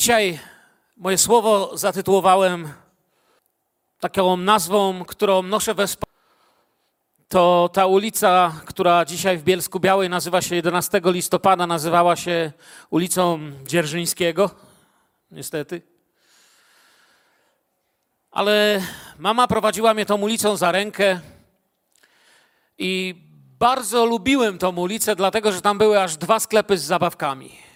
Dzisiaj moje słowo zatytułowałem taką nazwą, którą noszę we sp- To ta ulica, która dzisiaj w Bielsku Białej nazywa się 11 listopada, nazywała się ulicą Dzierżyńskiego. Niestety. Ale mama prowadziła mnie tą ulicą za rękę i bardzo lubiłem tą ulicę, dlatego że tam były aż dwa sklepy z zabawkami.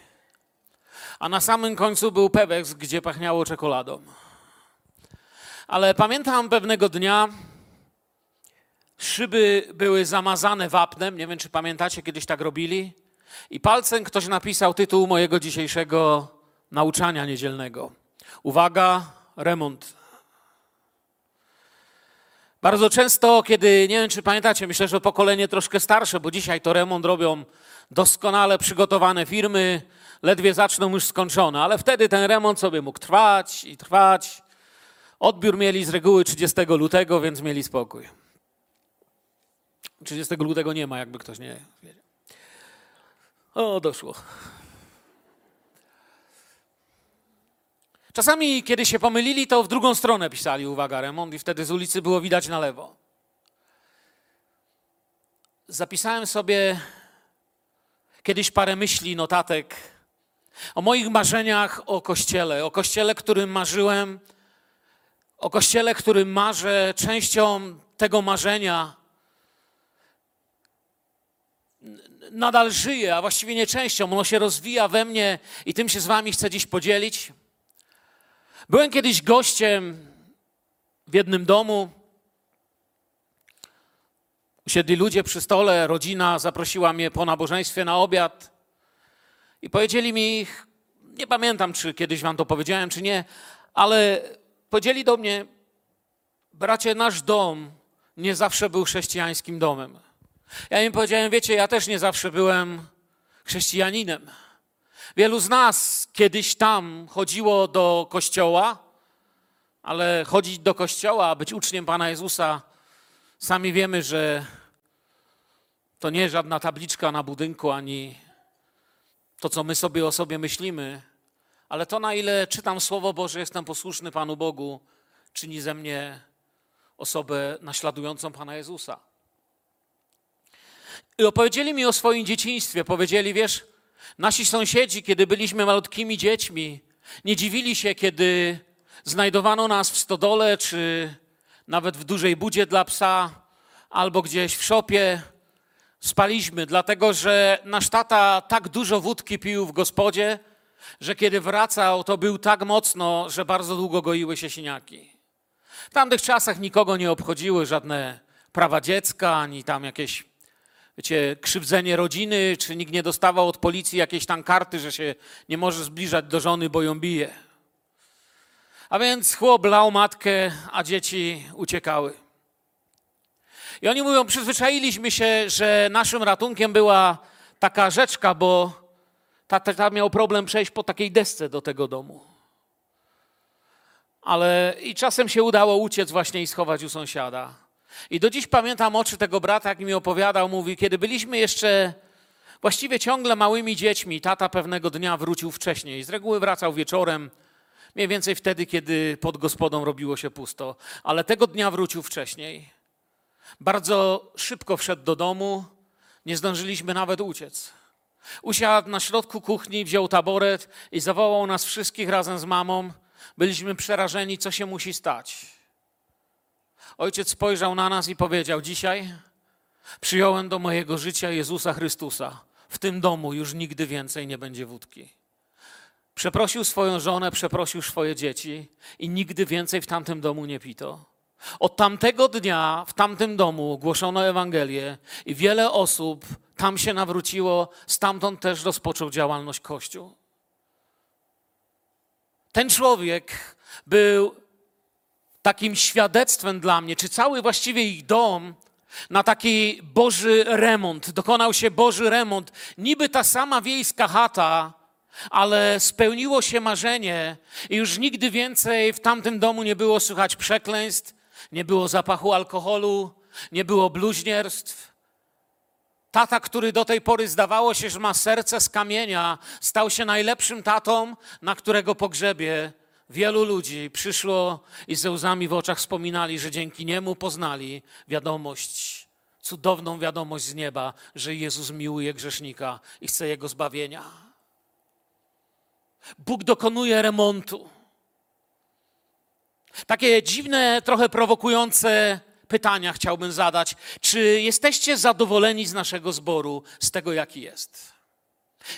A na samym końcu był Pewex, gdzie pachniało czekoladą. Ale pamiętam pewnego dnia, szyby były zamazane wapnem, nie wiem czy pamiętacie, kiedyś tak robili, i palcem ktoś napisał tytuł mojego dzisiejszego nauczania niedzielnego. Uwaga, remont. Bardzo często, kiedy, nie wiem czy pamiętacie, myślę, że pokolenie troszkę starsze, bo dzisiaj to remont robią doskonale przygotowane firmy, ledwie zaczną już skończone, ale wtedy ten remont sobie mógł trwać i trwać. Odbiór mieli z reguły 30 lutego, więc mieli spokój. 30 lutego nie ma, jakby ktoś nie wiedział. O, doszło. Czasami, kiedy się pomylili, to w drugą stronę pisali, uwaga, remont, i wtedy z ulicy było widać na lewo. Zapisałem sobie kiedyś parę myśli, notatek o moich marzeniach o kościele, o kościele, którym marzyłem, o kościele, którym marzę. Częścią tego marzenia nadal żyje, a właściwie nie częścią, ono się rozwija we mnie i tym się z Wami chcę dziś podzielić. Byłem kiedyś gościem w jednym domu. Usiedli ludzie przy stole, rodzina zaprosiła mnie po nabożeństwie na obiad i powiedzieli mi, nie pamiętam, czy kiedyś wam to powiedziałem, czy nie, ale powiedzieli do mnie, bracie, nasz dom nie zawsze był chrześcijańskim domem. Ja im powiedziałem, wiecie, ja też nie zawsze byłem chrześcijaninem. Wielu z nas kiedyś tam chodziło do kościoła, ale chodzić do kościoła, być uczniem Pana Jezusa, sami wiemy, że to nie żadna tabliczka na budynku, ani to, co my sobie o sobie myślimy, ale to, na ile czytam Słowo Boże, jestem posłuszny Panu Bogu, czyni ze mnie osobę naśladującą Pana Jezusa. I opowiedzieli mi o swoim dzieciństwie. Powiedzieli, wiesz, nasi sąsiedzi, kiedy byliśmy malutkimi dziećmi, nie dziwili się, kiedy znajdowano nas w stodole, czy nawet w dużej budzie dla psa, albo gdzieś w szopie. Spaliśmy, dlatego że nasz tata tak dużo wódki pił w gospodzie, że kiedy wracał, to był tak mocno, że bardzo długo goiły się siniaki. W tamtych czasach nikogo nie obchodziły żadne prawa dziecka, ani tam jakieś wiecie, krzywdzenie rodziny, czy nikt nie dostawał od policji jakiejś tam karty, że się nie może zbliżać do żony, bo ją bije. A więc chłop lał matkę, a dzieci uciekały. I oni mówią, przyzwyczailiśmy się, że naszym ratunkiem była taka rzeczka, bo tata miał problem przejść po takiej desce do tego domu. Ale i czasem się udało uciec właśnie i schować u sąsiada. I do dziś pamiętam oczy tego brata, jak mi opowiadał, mówi, kiedy byliśmy jeszcze właściwie ciągle małymi dziećmi, tata pewnego dnia wrócił wcześniej. Z reguły wracał wieczorem, mniej więcej wtedy, kiedy pod gospodą robiło się pusto, ale tego dnia wrócił wcześniej. Bardzo szybko wszedł do domu, nie zdążyliśmy nawet uciec. Usiadł na środku kuchni, wziął taboret i zawołał nas wszystkich razem z mamą. Byliśmy przerażeni, co się musi stać. Ojciec spojrzał na nas i powiedział: Dzisiaj przyjąłem do mojego życia Jezusa Chrystusa. W tym domu już nigdy więcej nie będzie wódki. Przeprosił swoją żonę, przeprosił swoje dzieci i nigdy więcej w tamtym domu nie pito. Od tamtego dnia w tamtym domu głoszono Ewangelię i wiele osób tam się nawróciło, stamtąd też rozpoczął działalność Kościół. Ten człowiek był takim świadectwem dla mnie, czy cały właściwie ich dom na taki Boży remont, dokonał się Boży remont. Niby ta sama wiejska chata, ale spełniło się marzenie i już nigdy więcej w tamtym domu nie było słychać przekleństw, nie było zapachu alkoholu, nie było bluźnierstw. Tata, który do tej pory zdawało się, że ma serce z kamienia, stał się najlepszym tatą, na którego pogrzebie wielu ludzi przyszło i ze łzami w oczach wspominali, że dzięki niemu poznali wiadomość, cudowną wiadomość z nieba, że Jezus miłuje grzesznika i chce jego zbawienia. Bóg dokonuje remontu. Takie dziwne, trochę prowokujące pytania chciałbym zadać. Czy jesteście zadowoleni z naszego zboru, z tego jaki jest?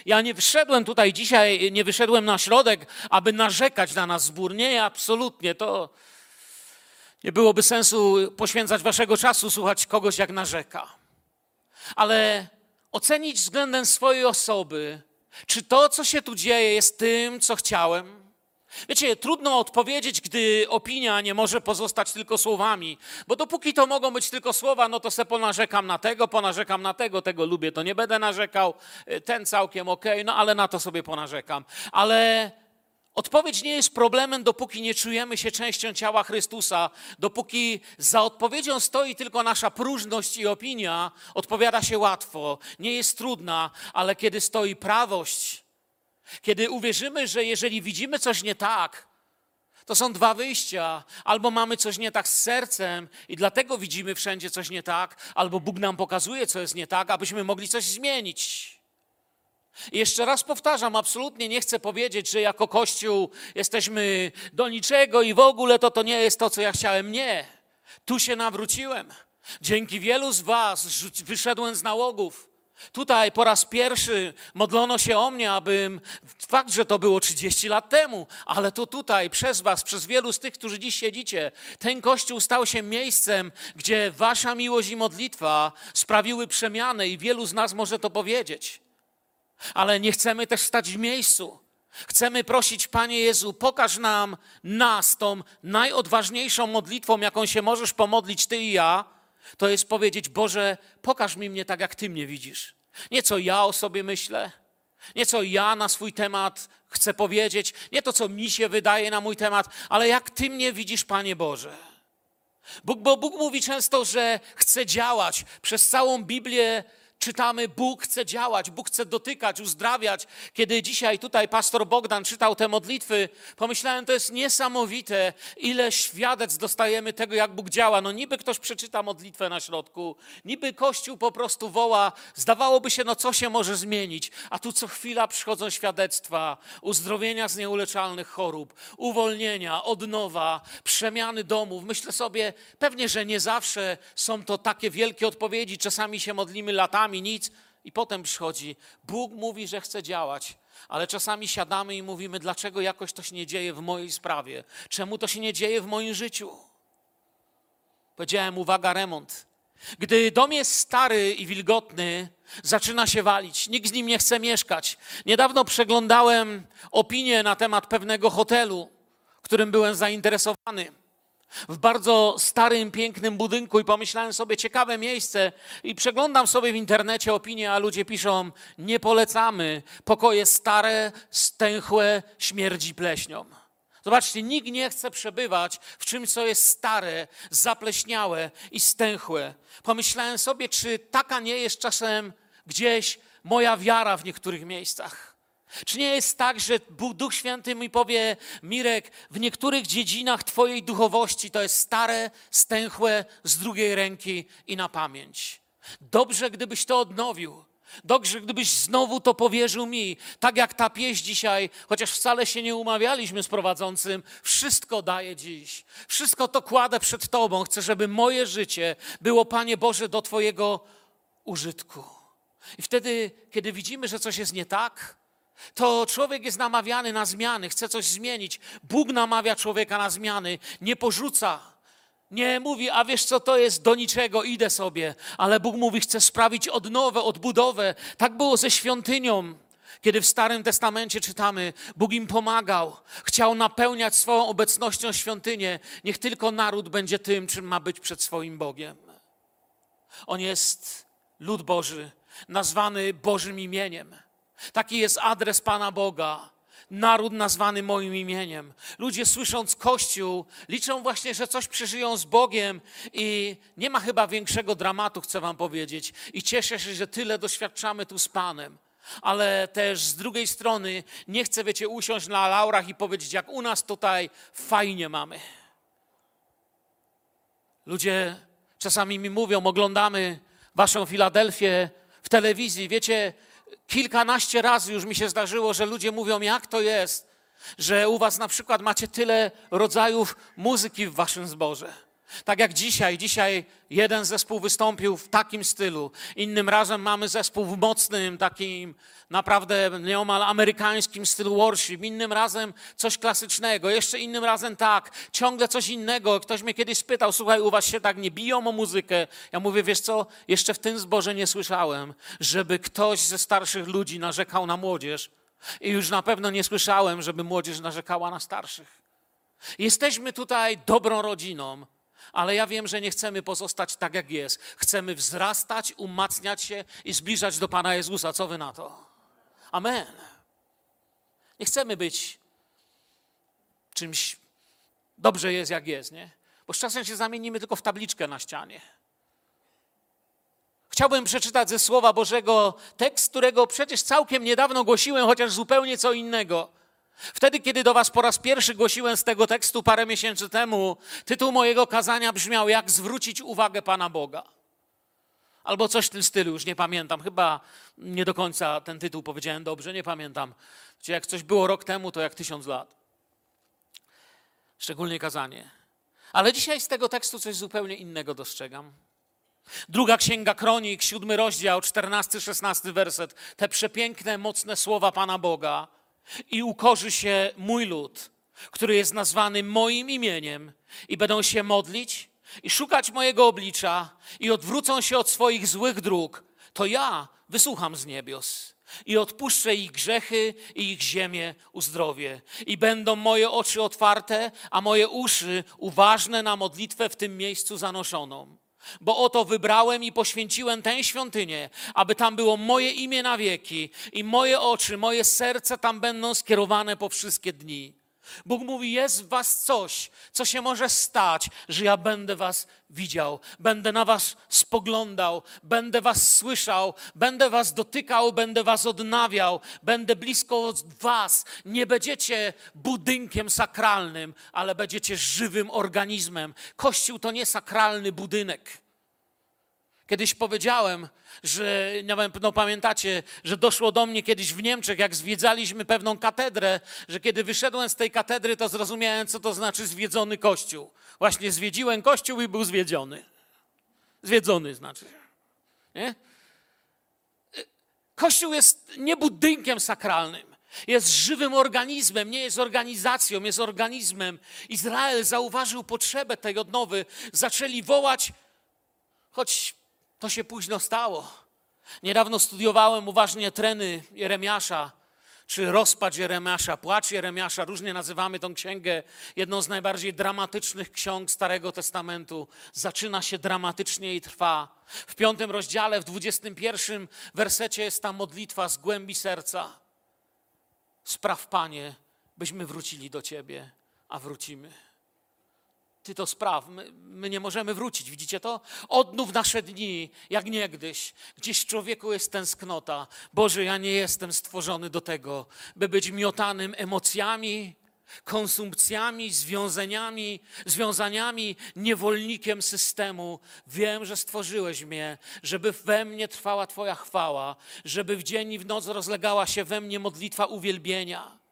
Ja nie wyszedłem tutaj dzisiaj, nie wyszedłem na środek, aby narzekać na nas zbór. Nie, absolutnie. To nie byłoby sensu poświęcać waszego czasu, słuchać kogoś jak narzeka. Ale ocenić względem swojej osoby, czy to, co się tu dzieje, jest tym, co chciałem. Wiecie, trudno odpowiedzieć, gdy opinia nie może pozostać tylko słowami, bo dopóki to mogą być tylko słowa, no to se ponarzekam na tego, ponarzekam na tego, tego lubię, to nie będę narzekał, y, ten całkiem okej, okay, no ale na to sobie ponarzekam. Ale odpowiedź nie jest problemem, dopóki nie czujemy się częścią ciała Chrystusa, dopóki za odpowiedzią stoi tylko nasza próżność i opinia, odpowiada się łatwo, nie jest trudna, ale kiedy stoi prawość, kiedy uwierzymy, że jeżeli widzimy coś nie tak, to są dwa wyjścia. Albo mamy coś nie tak z sercem i dlatego widzimy wszędzie coś nie tak, albo Bóg nam pokazuje, co jest nie tak, abyśmy mogli coś zmienić. I jeszcze raz powtarzam, absolutnie nie chcę powiedzieć, że jako Kościół jesteśmy do niczego i w ogóle to to nie jest to, co ja chciałem. Nie. Tu się nawróciłem. Dzięki wielu z Was wyszedłem z nałogów. Tutaj po raz pierwszy modlono się o mnie, abym, fakt, że to było 30 lat temu, ale to tutaj przez Was, przez wielu z tych, którzy dziś siedzicie, ten kościół stał się miejscem, gdzie Wasza miłość i modlitwa sprawiły przemianę i wielu z nas może to powiedzieć. Ale nie chcemy też stać w miejscu. Chcemy prosić, Panie Jezu, pokaż nam nas tą najodważniejszą modlitwą, jaką się możesz pomodlić Ty i ja, to jest powiedzieć: Boże, pokaż mi mnie tak, jak Ty mnie widzisz. Nie co ja o sobie myślę, nie co ja na swój temat chcę powiedzieć, nie to, co mi się wydaje na mój temat, ale jak Ty mnie widzisz, Panie Boże. Bóg, bo Bóg mówi często, że chce działać. Przez całą Biblię czytamy, Bóg chce działać, Bóg chce dotykać, uzdrawiać. Kiedy dzisiaj tutaj pastor Bogdan czytał te modlitwy, pomyślałem, to jest niesamowite, ile świadectw dostajemy tego, jak Bóg działa. No niby ktoś przeczyta modlitwę na środku, niby Kościół po prostu woła, zdawałoby się, no co się może zmienić, a tu co chwila przychodzą świadectwa uzdrowienia z nieuleczalnych chorób, uwolnienia, odnowa, przemiany domów. Myślę sobie, pewnie, że nie zawsze są to takie wielkie odpowiedzi, czasami się modlimy latami, nic i potem przychodzi. Bóg mówi, że chce działać, ale czasami siadamy i mówimy, dlaczego jakoś to się nie dzieje w mojej sprawie? Czemu to się nie dzieje w moim życiu? Powiedziałem, uwaga, remont. Gdy dom jest stary i wilgotny, zaczyna się walić. Nikt z nim nie chce mieszkać. Niedawno przeglądałem opinię na temat pewnego hotelu, którym byłem zainteresowany w bardzo starym, pięknym budynku i pomyślałem sobie, ciekawe miejsce i przeglądam sobie w internecie opinie, a ludzie piszą, nie polecamy, pokoje stare, stęchłe, śmierdzi pleśnią. Zobaczcie, nikt nie chce przebywać w czymś, co jest stare, zapleśniałe i stęchłe. Pomyślałem sobie, czy taka nie jest czasem gdzieś moja wiara w niektórych miejscach. Czy nie jest tak, że Duch Święty mi powie, Mirek, w niektórych dziedzinach Twojej duchowości to jest stare, stęchłe, z drugiej ręki i na pamięć. Dobrze, gdybyś to odnowił. Dobrze, gdybyś znowu to powierzył mi, tak jak ta pieśń dzisiaj, chociaż wcale się nie umawialiśmy z prowadzącym, wszystko daję dziś. Wszystko to kładę przed Tobą. Chcę, żeby moje życie było, Panie Boże, do Twojego użytku. I wtedy, kiedy widzimy, że coś jest nie tak, to człowiek jest namawiany na zmiany, chce coś zmienić. Bóg namawia człowieka na zmiany, nie porzuca. Nie mówi, a wiesz co to jest, do niczego, idę sobie. Ale Bóg mówi, chce sprawić odnowę, odbudowę. Tak było ze świątynią. Kiedy w Starym Testamencie czytamy, Bóg im pomagał, chciał napełniać swoją obecnością świątynię. Niech tylko naród będzie tym, czym ma być przed swoim Bogiem. On jest lud Boży, nazwany Bożym imieniem. Taki jest adres Pana Boga. naród nazwany moim imieniem. Ludzie słysząc Kościół, liczą właśnie, że coś przeżyją z Bogiem i nie ma chyba większego dramatu, chcę wam powiedzieć. I cieszę się, że tyle doświadczamy tu z Panem. Ale też z drugiej strony nie chcę, wiecie, usiąść na laurach i powiedzieć, jak u nas tutaj fajnie mamy. Ludzie czasami mi mówią, oglądamy waszą Filadelfię w telewizji. Wiecie, kilkanaście razy już mi się zdarzyło, że ludzie mówią, jak to jest, że u was na przykład macie tyle rodzajów muzyki w waszym zborze. Tak jak dzisiaj. Dzisiaj jeden zespół wystąpił w takim stylu, innym razem mamy zespół w mocnym, takim naprawdę nieomal amerykańskim stylu worship, innym razem coś klasycznego, jeszcze innym razem tak, ciągle coś innego. Ktoś mnie kiedyś spytał, słuchaj, u was się tak nie biją o muzykę? Ja mówię, wiesz co, jeszcze w tym zborze nie słyszałem, żeby ktoś ze starszych ludzi narzekał na młodzież i już na pewno nie słyszałem, żeby młodzież narzekała na starszych. Jesteśmy tutaj dobrą rodziną, ale ja wiem, że nie chcemy pozostać tak, jak jest. Chcemy wzrastać, umacniać się i zbliżać do Pana Jezusa. Co wy na to? Amen. Nie chcemy być czymś, dobrze jest, jak jest, nie? Bo z czasem się zamienimy tylko w tabliczkę na ścianie. Chciałbym przeczytać ze Słowa Bożego tekst, którego przecież całkiem niedawno głosiłem, chociaż zupełnie co innego. Wtedy, kiedy do Was po raz pierwszy głosiłem z tego tekstu parę miesięcy temu, tytuł mojego kazania brzmiał: Jak zwrócić uwagę Pana Boga. Albo coś w tym stylu, już nie pamiętam. Chyba nie do końca ten tytuł powiedziałem dobrze, nie pamiętam. Czyli jak coś było rok temu, to jak tysiąc lat. Szczególnie kazanie. Ale dzisiaj z tego tekstu coś zupełnie innego dostrzegam. Druga księga kronik, siódmy rozdział, czternasty, szesnasty werset. Te przepiękne, mocne słowa Pana Boga i ukorzy się mój lud, który jest nazwany moim imieniem, i będą się modlić i szukać mojego oblicza i odwrócą się od swoich złych dróg, to ja wysłucham z niebios i odpuszczę ich grzechy i ich ziemię uzdrowię. I będą moje oczy otwarte, a moje uszy uważne na modlitwę w tym miejscu zanoszoną. Bo oto wybrałem i poświęciłem tę świątynię, aby tam było moje imię na wieki i moje oczy, moje serce tam będą skierowane po wszystkie dni. Bóg mówi: Jest w Was coś, co się może stać, że ja będę Was widział, będę na Was spoglądał, będę Was słyszał, będę Was dotykał, będę Was odnawiał, będę blisko Was. Nie będziecie budynkiem sakralnym, ale będziecie żywym organizmem. Kościół to nie sakralny budynek. Kiedyś powiedziałem, że no pamiętacie, że doszło do mnie kiedyś w Niemczech, jak zwiedzaliśmy pewną katedrę, że kiedy wyszedłem z tej katedry, to zrozumiałem, co to znaczy zwiedzony kościół. Właśnie zwiedziłem kościół i był zwiedziony. Zwiedzony znaczy. Nie? Kościół jest nie budynkiem sakralnym. Jest żywym organizmem, nie jest organizacją, jest organizmem. Izrael zauważył potrzebę tej odnowy. Zaczęli wołać, choć to się późno stało. Niedawno studiowałem uważnie treny Jeremiasza, czy rozpacz Jeremiasza, płacz Jeremiasza. Różnie nazywamy tą księgę jedną z najbardziej dramatycznych ksiąg Starego Testamentu. Zaczyna się dramatycznie i trwa. W piątym rozdziale, w dwudziestym pierwszym wersecie jest ta modlitwa z głębi serca. Spraw, Panie, byśmy wrócili do Ciebie, a wrócimy. Ty to spraw. My, my, nie możemy wrócić, widzicie to? Odnów nasze dni, jak niegdyś. Gdzieś w człowieku jest tęsknota. Boże, ja nie jestem stworzony do tego, by być miotanym emocjami, konsumpcjami, związaniami, związaniami, niewolnikiem systemu. Wiem, że stworzyłeś mnie, żeby we mnie trwała Twoja chwała, żeby w dzień i w noc rozlegała się we mnie modlitwa uwielbienia.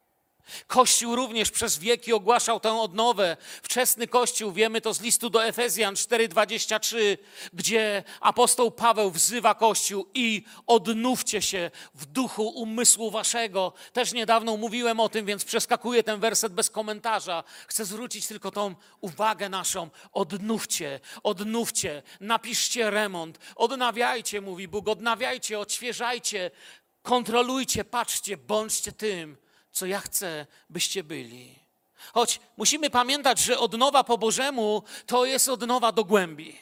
Kościół również przez wieki ogłaszał tę odnowę. Wczesny Kościół, wiemy to z listu do Efezjan 4:23, gdzie apostoł Paweł wzywa Kościół i odnówcie się w duchu umysłu waszego. Też niedawno mówiłem o tym, więc przeskakuję ten werset bez komentarza. Chcę zwrócić tylko tą uwagę naszą. Odnówcie, odnówcie, napiszcie remont, odnawiajcie, mówi Bóg, odnawiajcie, odświeżajcie, kontrolujcie, patrzcie, bądźcie tym, co ja chcę, byście byli. Choć musimy pamiętać, że odnowa po Bożemu to jest odnowa do głębi.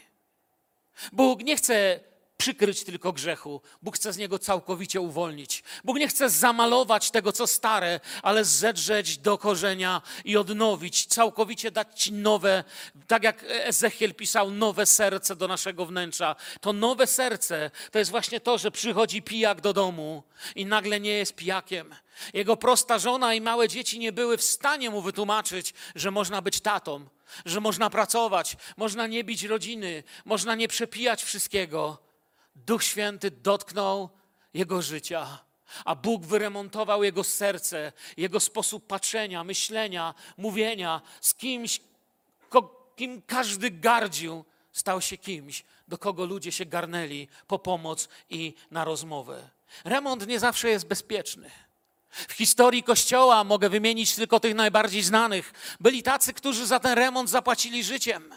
Bóg nie chce przykryć tylko grzechu. Bóg chce z niego całkowicie uwolnić. Bóg nie chce zamalować tego, co stare, ale zedrzeć do korzenia i odnowić, całkowicie dać ci nowe, tak jak Ezechiel pisał, nowe serce do naszego wnętrza. To nowe serce to jest właśnie to, że przychodzi pijak do domu i nagle nie jest pijakiem. Jego prosta żona i małe dzieci nie były w stanie mu wytłumaczyć, że można być tatą że można pracować, można nie bić rodziny, można nie przepijać wszystkiego. Duch Święty dotknął jego życia, a Bóg wyremontował jego serce, jego sposób patrzenia, myślenia, mówienia z kimś, kim każdy gardził, stał się kimś, do kogo ludzie się garnęli po pomoc i na rozmowę. Remont nie zawsze jest bezpieczny. W historii Kościoła mogę wymienić tylko tych najbardziej znanych. Byli tacy, którzy za ten remont zapłacili życiem.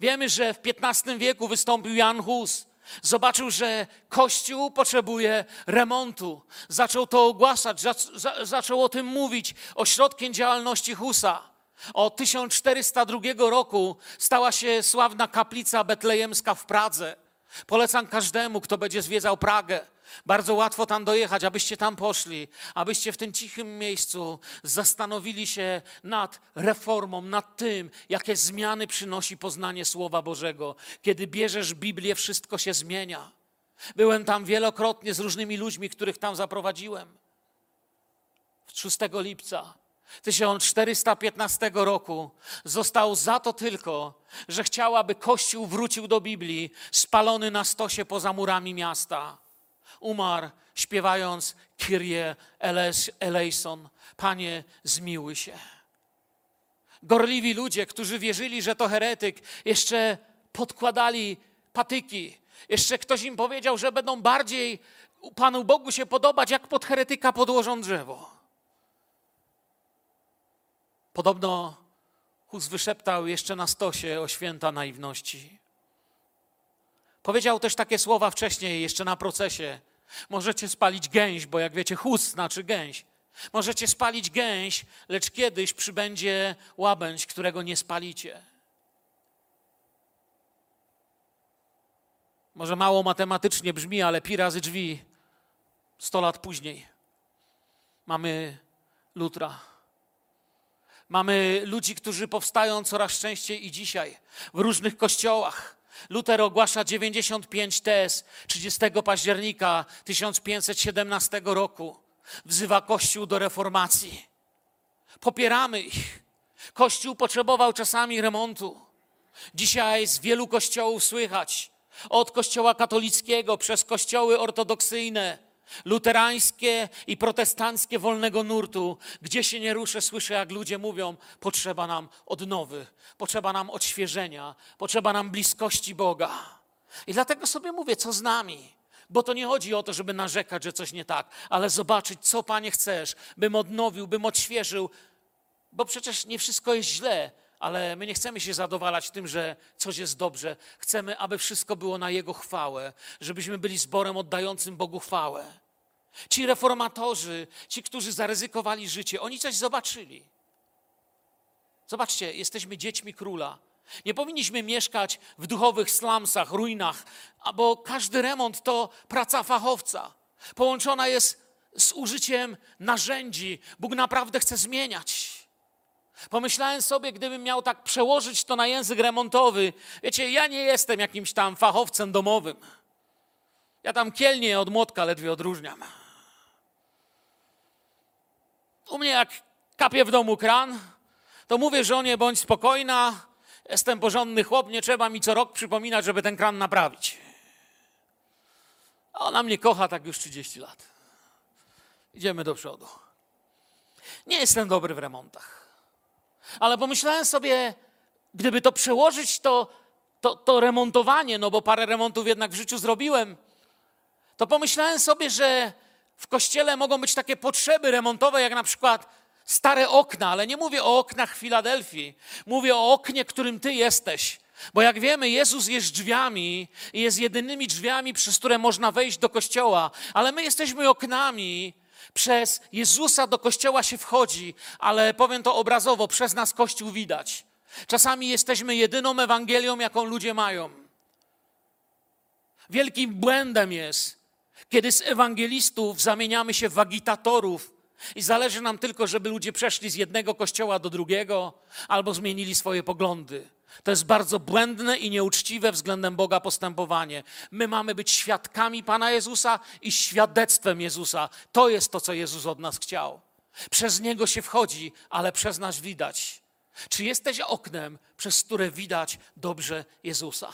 Wiemy, że w XV wieku wystąpił Jan Hus. Zobaczył, że Kościół potrzebuje remontu. Zaczął to ogłaszać, zaczął o tym mówić. Ośrodkiem działalności Husa. Od 1402 roku stała się sławna kaplica betlejemska w Pradze. Polecam każdemu, kto będzie zwiedzał Pragę. Bardzo łatwo tam dojechać, abyście tam poszli, abyście w tym cichym miejscu zastanowili się nad reformą, nad tym, jakie zmiany przynosi poznanie Słowa Bożego. Kiedy bierzesz Biblię, wszystko się zmienia. Byłem tam wielokrotnie z różnymi ludźmi, których tam zaprowadziłem. 6 lipca 1415 roku został za to tylko, że chciał, aby Kościół wrócił do Biblii, spalony na stosie poza murami miasta umarł śpiewając Kyrie eleison, Panie zmiłuj się. Gorliwi ludzie, którzy wierzyli, że to heretyk, jeszcze podkładali patyki. Jeszcze ktoś im powiedział, że będą bardziej Panu Bogu się podobać, jak pod heretyka podłożą drzewo. Podobno Hus wyszeptał jeszcze na stosie o święta naiwności. Powiedział też takie słowa wcześniej, jeszcze na procesie. Możecie spalić gęś, bo jak wiecie, chust znaczy gęś. Możecie spalić gęś, lecz kiedyś przybędzie łabędź, którego nie spalicie. Może mało matematycznie brzmi, ale pi razy drzwi. Sto lat później mamy Lutra. Mamy ludzi, którzy powstają coraz częściej i dzisiaj w różnych kościołach. Luther ogłasza 95 tez 30 października 1517 roku. Wzywa Kościół do reformacji. Popieramy ich. Kościół potrzebował czasami remontu. Dzisiaj z wielu kościołów słychać, od kościoła katolickiego przez kościoły ortodoksyjne, luterańskie i protestanckie wolnego nurtu, gdzie się nie ruszę, słyszę, jak ludzie mówią: potrzeba nam odnowy, potrzeba nam odświeżenia, potrzeba nam bliskości Boga. I dlatego sobie mówię, co z nami? Bo to nie chodzi o to, żeby narzekać, że coś nie tak, ale zobaczyć, co Panie chcesz, bym odnowił, bym odświeżył, bo przecież nie wszystko jest źle, ale my nie chcemy się zadowalać tym, że coś jest dobrze. Chcemy, aby wszystko było na Jego chwałę, żebyśmy byli zborem oddającym Bogu chwałę. Ci reformatorzy, ci, którzy zaryzykowali życie, oni coś zobaczyli. Zobaczcie, jesteśmy dziećmi króla. Nie powinniśmy mieszkać w duchowych slumsach, ruinach, bo każdy remont to praca fachowca. Połączona jest z użyciem narzędzi. Bóg naprawdę chce zmieniać. Pomyślałem sobie, gdybym miał tak przełożyć to na język remontowy. Wiecie, ja nie jestem jakimś tam fachowcem domowym. Ja tam kielnie od młotka ledwie odróżniam. U mnie jak kapie w domu kran, to mówię żonie, bądź spokojna, jestem porządny chłop, nie trzeba mi co rok przypominać, żeby ten kran naprawić. A ona mnie kocha tak już 30 lat. Idziemy do przodu. Nie jestem dobry w remontach. Ale pomyślałem sobie, gdyby to przełożyć, to, to, to remontowanie, no bo parę remontów jednak w życiu zrobiłem, to pomyślałem sobie, że w kościele mogą być takie potrzeby remontowe, jak na przykład stare okna, ale nie mówię o oknach Filadelfii. Mówię o oknie, którym ty jesteś. Bo jak wiemy, Jezus jest drzwiami i jest jedynymi drzwiami, przez które można wejść do kościoła, ale my jesteśmy oknami. Przez Jezusa do kościoła się wchodzi, ale powiem to obrazowo, przez nas kościół widać. Czasami jesteśmy jedyną Ewangelią, jaką ludzie mają. Wielkim błędem jest, kiedy z ewangelistów zamieniamy się w agitatorów i zależy nam tylko, żeby ludzie przeszli z jednego kościoła do drugiego albo zmienili swoje poglądy. To jest bardzo błędne i nieuczciwe względem Boga postępowanie. My mamy być świadkami Pana Jezusa i świadectwem Jezusa. To jest to, co Jezus od nas chciał. Przez Niego się wchodzi, ale przez nas widać. Czy jesteś oknem, przez które widać dobrze Jezusa?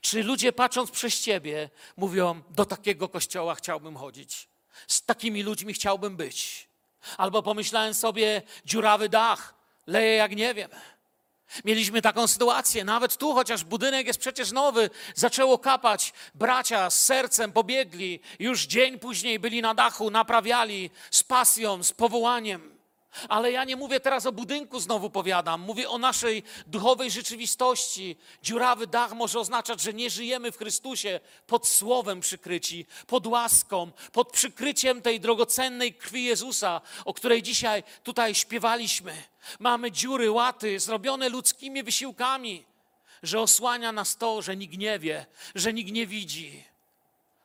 Czy ludzie patrząc przez Ciebie mówią, do takiego kościoła chciałbym chodzić? Z takimi ludźmi chciałbym być. Albo pomyślałem sobie, dziurawy dach, leje jak nie wiem. Mieliśmy taką sytuację, nawet tu, chociaż budynek jest przecież nowy, zaczęło kapać. Bracia z sercem pobiegli, już dzień później byli na dachu, naprawiali z pasją, z powołaniem. Ale ja nie mówię teraz o budynku, znowu powiadam. Mówię o naszej duchowej rzeczywistości. Dziurawy dach może oznaczać, że nie żyjemy w Chrystusie pod słowem przykryci, pod łaską, pod przykryciem tej drogocennej krwi Jezusa, o której dzisiaj tutaj śpiewaliśmy. Mamy dziury, łaty zrobione ludzkimi wysiłkami, że osłania nas to, że nikt nie wie, że nikt nie widzi.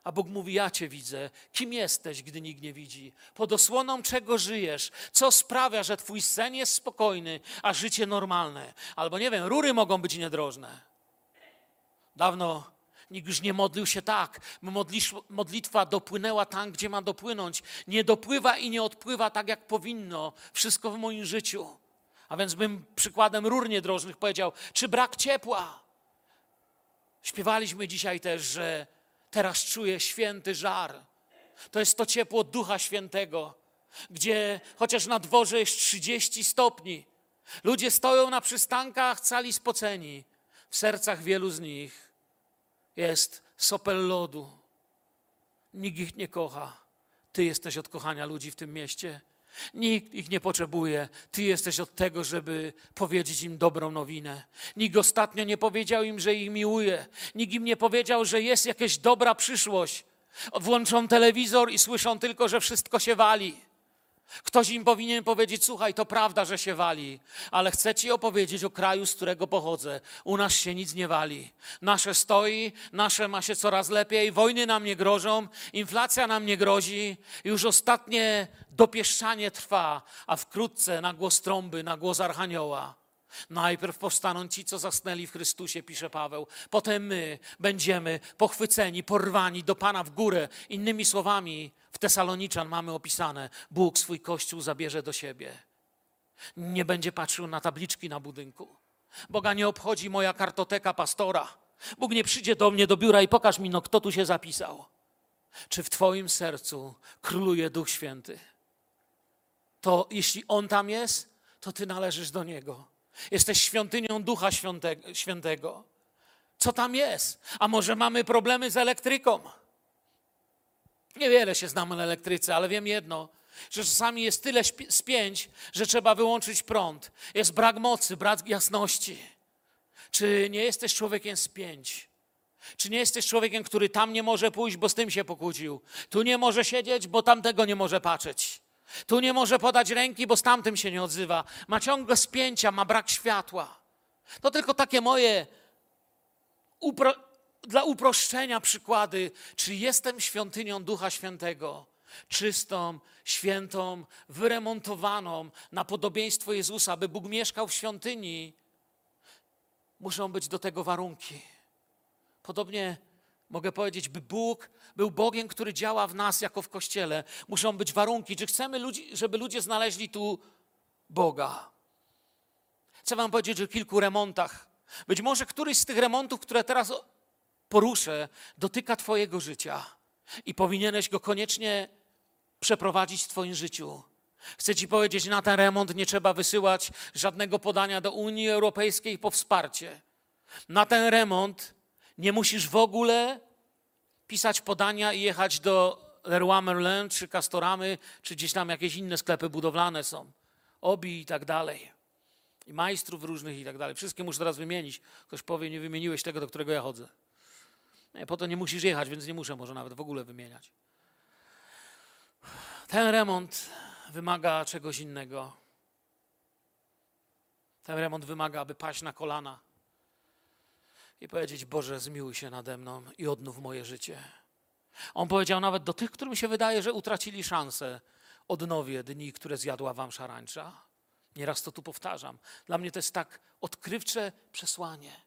A Bóg mówi: Ja Cię widzę. Kim jesteś, gdy nikt nie widzi? Pod osłoną czego żyjesz? Co sprawia, że Twój sen jest spokojny, a życie normalne? Albo nie wiem, rury mogą być niedrożne. Dawno nikt już nie modlił się tak. Modlisz, modlitwa dopłynęła tam, gdzie ma dopłynąć. Nie dopływa i nie odpływa tak, jak powinno. Wszystko w moim życiu. A więc bym przykładem rur niedrożnych powiedział, czy brak ciepła? Śpiewaliśmy dzisiaj też, że Teraz czuję święty żar. To jest to ciepło Ducha Świętego, gdzie chociaż na dworze jest 30 stopni, ludzie stoją na przystankach cali spoceni. W sercach wielu z nich jest sopel lodu. Nikt ich nie kocha. Ty jesteś od kochania ludzi w tym mieście. Nikt ich nie potrzebuje. Ty jesteś od tego, żeby powiedzieć im dobrą nowinę. Nikt ostatnio nie powiedział im, że ich miłuje. Nikt im nie powiedział, że jest jakaś dobra przyszłość. Włączą telewizor i słyszą tylko, że wszystko się wali. Ktoś im powinien powiedzieć: Słuchaj, to prawda, że się wali, ale chcę ci opowiedzieć o kraju, z którego pochodzę. U nas się nic nie wali. Nasze stoi, nasze ma się coraz lepiej, wojny nam nie grożą, inflacja nam nie grozi. Już ostatnie dopieszczanie trwa, a wkrótce na głos trąby, na głos archanioła. Najpierw powstaną ci, co zasnęli w Chrystusie, pisze Paweł. Potem my będziemy pochwyceni, porwani do Pana w górę. Innymi słowami, Tesaloniczan mamy opisane: Bóg swój kościół zabierze do siebie. Nie będzie patrzył na tabliczki na budynku. Boga nie obchodzi moja kartoteka pastora. Bóg nie przyjdzie do mnie do biura i pokaż mi, no kto tu się zapisał. Czy w Twoim sercu króluje Duch Święty? To jeśli On tam jest, to Ty należysz do Niego. Jesteś świątynią Ducha Świętego. Co tam jest? A może mamy problemy z elektryką? Niewiele się znam na elektryce, ale wiem jedno, że czasami jest tyle spięć, że trzeba wyłączyć prąd. Jest brak mocy, brak jasności. Czy nie jesteś człowiekiem spięć? Czy nie jesteś człowiekiem, który tam nie może pójść, bo z tym się pokłócił? Tu nie może siedzieć, bo tamtego nie może patrzeć. Tu nie może podać ręki, bo z tamtym się nie odzywa. Ma ciągle spięcia, ma brak światła. To tylko takie moje upro dla uproszczenia przykłady. Czy jestem świątynią Ducha Świętego? Czystą, świętą, wyremontowaną na podobieństwo Jezusa, by Bóg mieszkał w świątyni. Muszą być do tego warunki. Podobnie mogę powiedzieć, by Bóg był Bogiem, który działa w nas jako w Kościele. Muszą być warunki. Czy chcemy, ludzi, żeby ludzie znaleźli tu Boga? Chcę wam powiedzieć o kilku remontach. Być może któryś z tych remontów, które teraz poruszę, dotyka twojego życia i powinieneś go koniecznie przeprowadzić w twoim życiu. Chcę ci powiedzieć, na ten remont nie trzeba wysyłać żadnego podania do Unii Europejskiej po wsparcie. Na ten remont nie musisz w ogóle pisać podania i jechać do Leroy Merlin, czy Castoramy, czy gdzieś tam jakieś inne sklepy budowlane są. Obi i tak dalej. I majstrów różnych i tak dalej. Wszystkie muszę teraz wymienić. Ktoś powie, nie wymieniłeś tego, do którego ja chodzę. Nie, po to nie musisz jechać, więc nie muszę może nawet w ogóle wymieniać. Ten remont wymaga czegoś innego. Ten remont wymaga, aby paść na kolana i powiedzieć: Boże, zmiłuj się nade mną i odnów moje życie. On powiedział nawet do tych, którym się wydaje, że utracili szansę: Odnowię dni, które zjadła wam szarańcza. Nieraz to tu powtarzam. Dla mnie to jest tak odkrywcze przesłanie.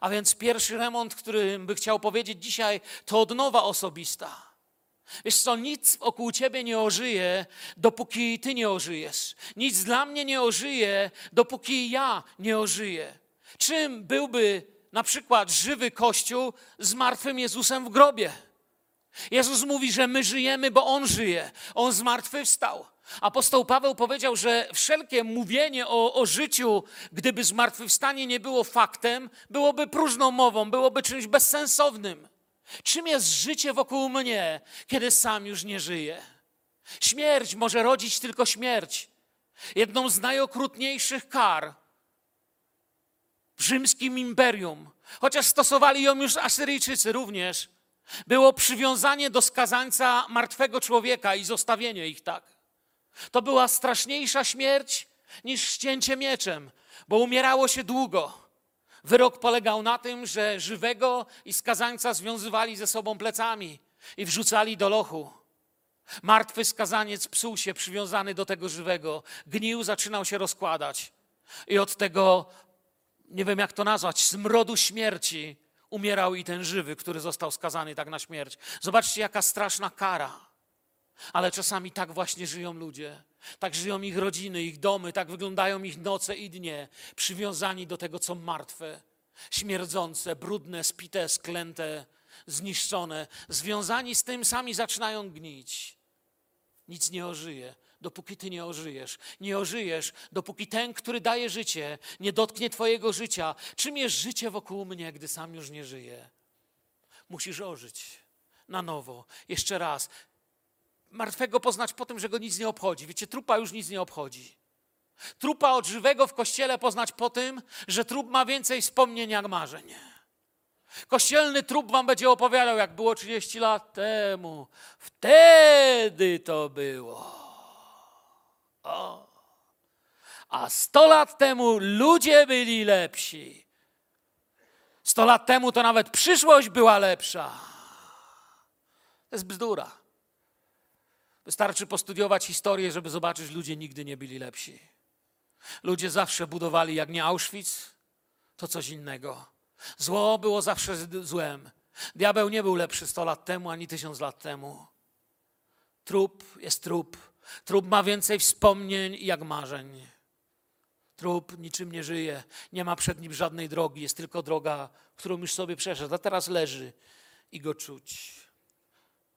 A więc pierwszy remont, który by chciał powiedzieć dzisiaj, to odnowa osobista. Wiesz co, nic wokół ciebie nie ożyje, dopóki ty nie ożyjesz. Nic dla mnie nie ożyje, dopóki ja nie ożyję. Czym byłby na przykład żywy Kościół z martwym Jezusem w grobie? Jezus mówi, że my żyjemy, bo On żyje. On zmartwychwstał. Apostoł Paweł powiedział, że wszelkie mówienie o, o życiu, gdyby zmartwychwstanie nie było faktem, byłoby próżną mową, byłoby czymś bezsensownym. Czym jest życie wokół mnie, kiedy sam już nie żyję? Śmierć może rodzić tylko śmierć. Jedną z najokrutniejszych kar w rzymskim imperium, chociaż stosowali ją już Asyryjczycy również, było przywiązanie do skazańca martwego człowieka i zostawienie ich tak. To była straszniejsza śmierć niż ścięcie mieczem, bo umierało się długo. Wyrok polegał na tym, że żywego i skazańca związywali ze sobą plecami i wrzucali do lochu. Martwy skazaniec psuł się przywiązany do tego żywego, gnił, zaczynał się rozkładać. I od tego, nie wiem jak to nazwać, smrodu śmierci umierał i ten żywy, który został skazany tak na śmierć. Zobaczcie, jaka straszna kara. Ale czasami tak właśnie żyją ludzie. Tak żyją ich rodziny, ich domy, tak wyglądają ich noce i dnie, przywiązani do tego, co martwe, śmierdzące, brudne, spite, sklęte, zniszczone. Związani z tym sami zaczynają gnić. Nic nie ożyje, dopóki ty nie ożyjesz. Nie ożyjesz, dopóki ten, który daje życie, nie dotknie twojego życia. Czym jest życie wokół mnie, gdy sam już nie żyję? Musisz ożyć na nowo, jeszcze raz martwego poznać po tym, że go nic nie obchodzi. Wiecie, trupa już nic nie obchodzi. Trupa od żywego w kościele poznać po tym, że trup ma więcej wspomnień jak marzeń. Kościelny trup wam będzie opowiadał, jak było 30 lat temu. Wtedy to było. O. A 100 lat temu ludzie byli lepsi. 100 lat temu to nawet przyszłość była lepsza. To jest bzdura. Wystarczy postudiować historię, żeby zobaczyć, że ludzie nigdy nie byli lepsi. Ludzie zawsze budowali, jak nie Auschwitz, to coś innego. Zło było zawsze złem. Diabeł nie był lepszy 100 lat temu ani tysiąc lat temu. Trup jest trup. Trup ma więcej wspomnień jak marzeń. Trup niczym nie żyje, nie ma przed nim żadnej drogi, jest tylko droga, którą już sobie przeszedł, a teraz leży i go czuć.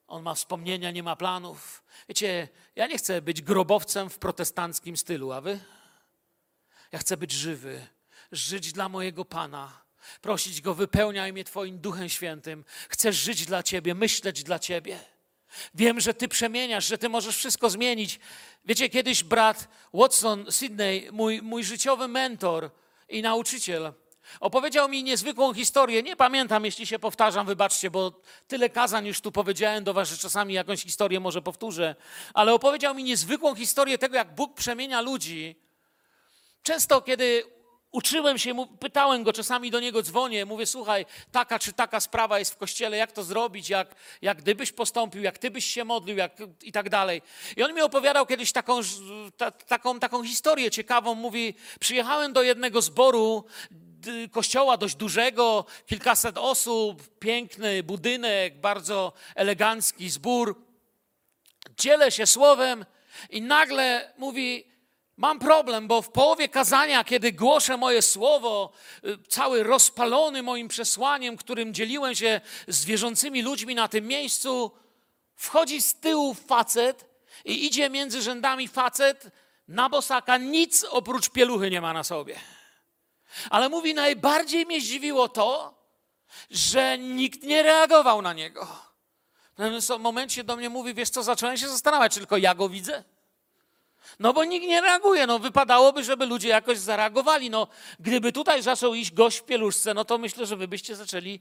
On ma wspomnienia, nie ma planów. Wiecie, ja nie chcę być grobowcem w protestanckim stylu, a wy? Ja chcę być żywy, żyć dla mojego Pana, prosić Go, wypełniaj mnie Twoim Duchem Świętym. Chcę żyć dla Ciebie, myśleć dla Ciebie. Wiem, że Ty przemieniasz, że Ty możesz wszystko zmienić. Wiecie, kiedyś brat Watson Sydney, mój, mój życiowy mentor i nauczyciel, Opowiedział mi niezwykłą historię. Nie pamiętam, jeśli się powtarzam, wybaczcie, bo tyle kazań już tu powiedziałem do Was, że czasami jakąś historię może powtórzę. Ale opowiedział mi niezwykłą historię tego, jak Bóg przemienia ludzi. Często, kiedy uczyłem się, pytałem go, czasami do niego dzwonię, mówię, słuchaj, taka czy taka sprawa jest w kościele, jak to zrobić, jak, jak gdybyś postąpił, jak ty byś się modlił, jak, i tak dalej. I on mi opowiadał kiedyś taką, ta, taką, taką historię ciekawą. Mówi, przyjechałem do jednego zboru, kościoła dość dużego, kilkaset osób, piękny budynek, bardzo elegancki zbór. Dzielę się słowem i nagle mówi: Mam problem, bo w połowie kazania, kiedy głoszę moje słowo, y, cały rozpalony moim przesłaniem, którym dzieliłem się z wierzącymi ludźmi na tym miejscu, wchodzi z tyłu facet i idzie między rzędami facet na bosaka, nic oprócz pieluchy nie ma na sobie. Ale mówi, najbardziej mnie zdziwiło to, że nikt nie reagował na niego. W pewnym momencie do mnie mówi, wiesz co, zacząłem się zastanawiać, czy tylko ja go widzę. No bo nikt nie reaguje, no wypadałoby, żeby ludzie jakoś zareagowali. No gdyby tutaj zaczął iść gość w pieluszce, no to myślę, że wy byście zaczęli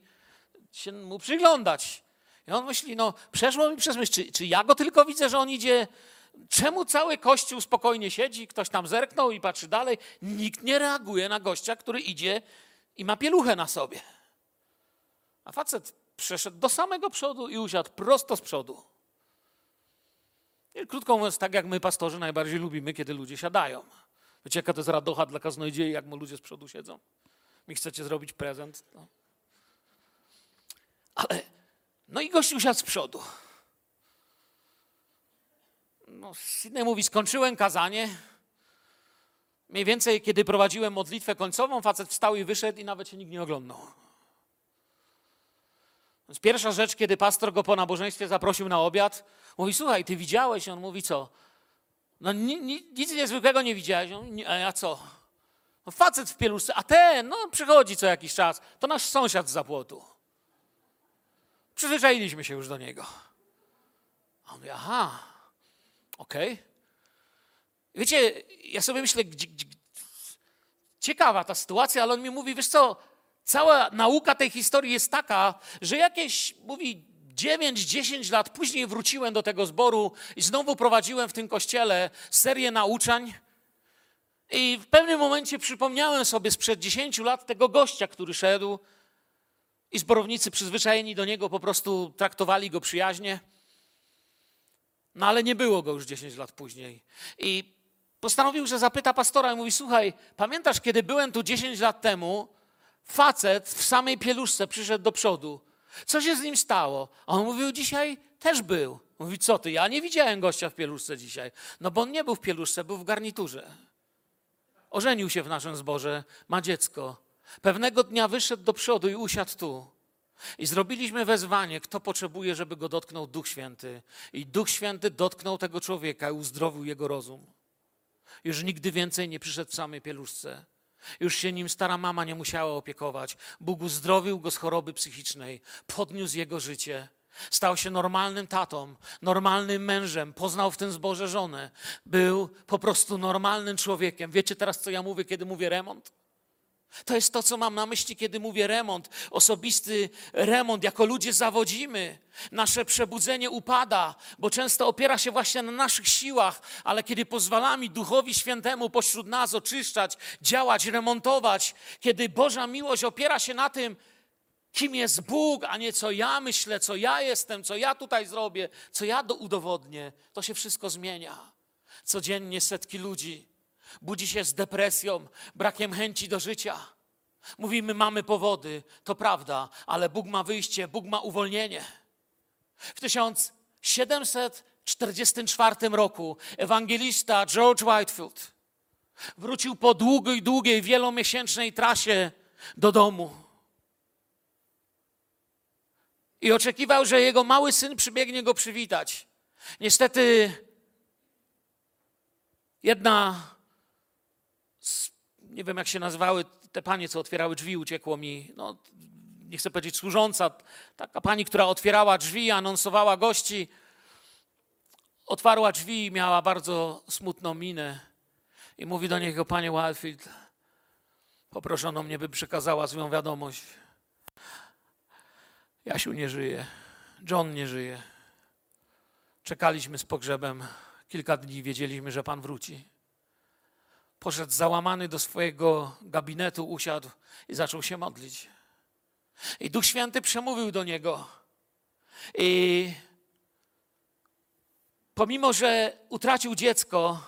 się mu przyglądać. I on myśli, no przeszło mi przez myśl, czy, czy ja go tylko widzę, że on idzie Czemu cały kościół spokojnie siedzi, ktoś tam zerknął i patrzy dalej? Nikt nie reaguje na gościa, który idzie i ma pieluchę na sobie. A facet przeszedł do samego przodu i usiadł prosto z przodu. I krótko mówiąc, tak jak my, pastorzy, najbardziej lubimy, kiedy ludzie siadają. Wiecie, jaka to jest radocha dla kaznodziei, jak mu ludzie z przodu siedzą? Mi chcecie zrobić prezent? No. Ale, no i gość usiadł z przodu. No, Sydney mówi, skończyłem kazanie. Mniej więcej, kiedy prowadziłem modlitwę końcową, facet wstał i wyszedł i nawet się nikt nie oglądał. Więc pierwsza rzecz, kiedy pastor go po nabożeństwie zaprosił na obiad, mówi, słuchaj, ty widziałeś? On mówi, co? No ni, ni, nic niezwykłego nie widziałeś. Nie, a co? No facet w pieluszce, a ten, no przychodzi co jakiś czas. To nasz sąsiad z zapłotu. Przyzwyczailiśmy się już do niego. A on mówi, aha, okej. Wiecie, ja sobie myślę, ciekawa ta sytuacja, ale on mi mówi, wiesz co, cała nauka tej historii jest taka, że jakieś, mówi, 9-10 lat później wróciłem do tego zboru i znowu prowadziłem w tym kościele serię nauczań. I w pewnym momencie przypomniałem sobie sprzed 10 lat tego gościa, który szedł, i zborownicy przyzwyczajeni do niego po prostu traktowali go przyjaźnie. No ale nie było go już 10 lat później. I postanowił, że zapyta pastora i mówi: Słuchaj, pamiętasz, kiedy byłem tu 10 lat temu? Facet w samej pieluszce przyszedł do przodu. Co się z nim stało? A on mówił: Dzisiaj też był. Mówi: Co ty? Ja nie widziałem gościa w pieluszce dzisiaj. No bo on nie był w pieluszce, był w garniturze. Ożenił się w naszym zborze, ma dziecko. Pewnego dnia wyszedł do przodu i usiadł tu. I zrobiliśmy wezwanie, kto potrzebuje, żeby go dotknął Duch Święty. I Duch Święty dotknął tego człowieka i uzdrowił jego rozum. Już nigdy więcej nie przyszedł w samej pieluszce. Już się nim stara mama nie musiała opiekować. Bóg uzdrowił go z choroby psychicznej, podniósł jego życie. Stał się normalnym tatą, normalnym mężem, poznał w tym zborze żonę. Był po prostu normalnym człowiekiem. Wiecie teraz, co ja mówię, kiedy mówię remont? To jest to, co mam na myśli, kiedy mówię remont, osobisty remont. Jako ludzie zawodzimy, nasze przebudzenie upada, bo często opiera się właśnie na naszych siłach, ale kiedy pozwalamy Duchowi Świętemu pośród nas oczyszczać, działać, remontować, kiedy Boża miłość opiera się na tym, kim jest Bóg, a nie co ja myślę, co ja jestem, co ja tutaj zrobię, co ja do udowodnię, to się wszystko zmienia. Codziennie setki ludzi budzi się z depresją, brakiem chęci do życia. Mówimy, mamy powody, to prawda, ale Bóg ma wyjście, Bóg ma uwolnienie. W 1744 roku ewangelista George Whitefield wrócił po długiej, długiej, wielomiesięcznej trasie do domu. I oczekiwał, że jego mały syn przybiegnie go przywitać. Niestety, jedna nie wiem jak się nazywały te panie, co otwierały drzwi, uciekło mi, no, nie chcę powiedzieć służąca, taka pani, która otwierała drzwi, anonsowała gości, otwarła drzwi i miała bardzo smutną minę i mówi do niego, panie Wildfield, poproszono mnie, by przekazała złą wiadomość. Jasiu nie żyje, John nie żyje. Czekaliśmy z pogrzebem kilka dni, wiedzieliśmy, że pan wróci. Poszedł załamany do swojego gabinetu, usiadł i zaczął się modlić. I Duch Święty przemówił do niego. I pomimo, że utracił dziecko,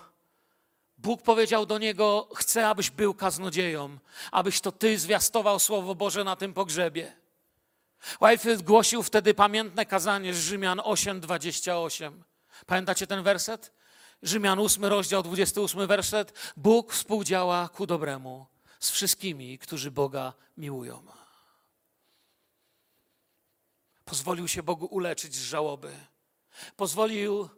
Bóg powiedział do niego: Chcę, abyś był kaznodzieją, abyś to ty zwiastował Słowo Boże na tym pogrzebie. Whitefield głosił wtedy pamiętne kazanie z Rzymian 8:28. Pamiętacie ten werset? Rzymian 8, rozdział 28, werset. Bóg współdziała ku dobremu z wszystkimi, którzy Boga miłują. Pozwolił się Bogu uleczyć z żałoby. Pozwolił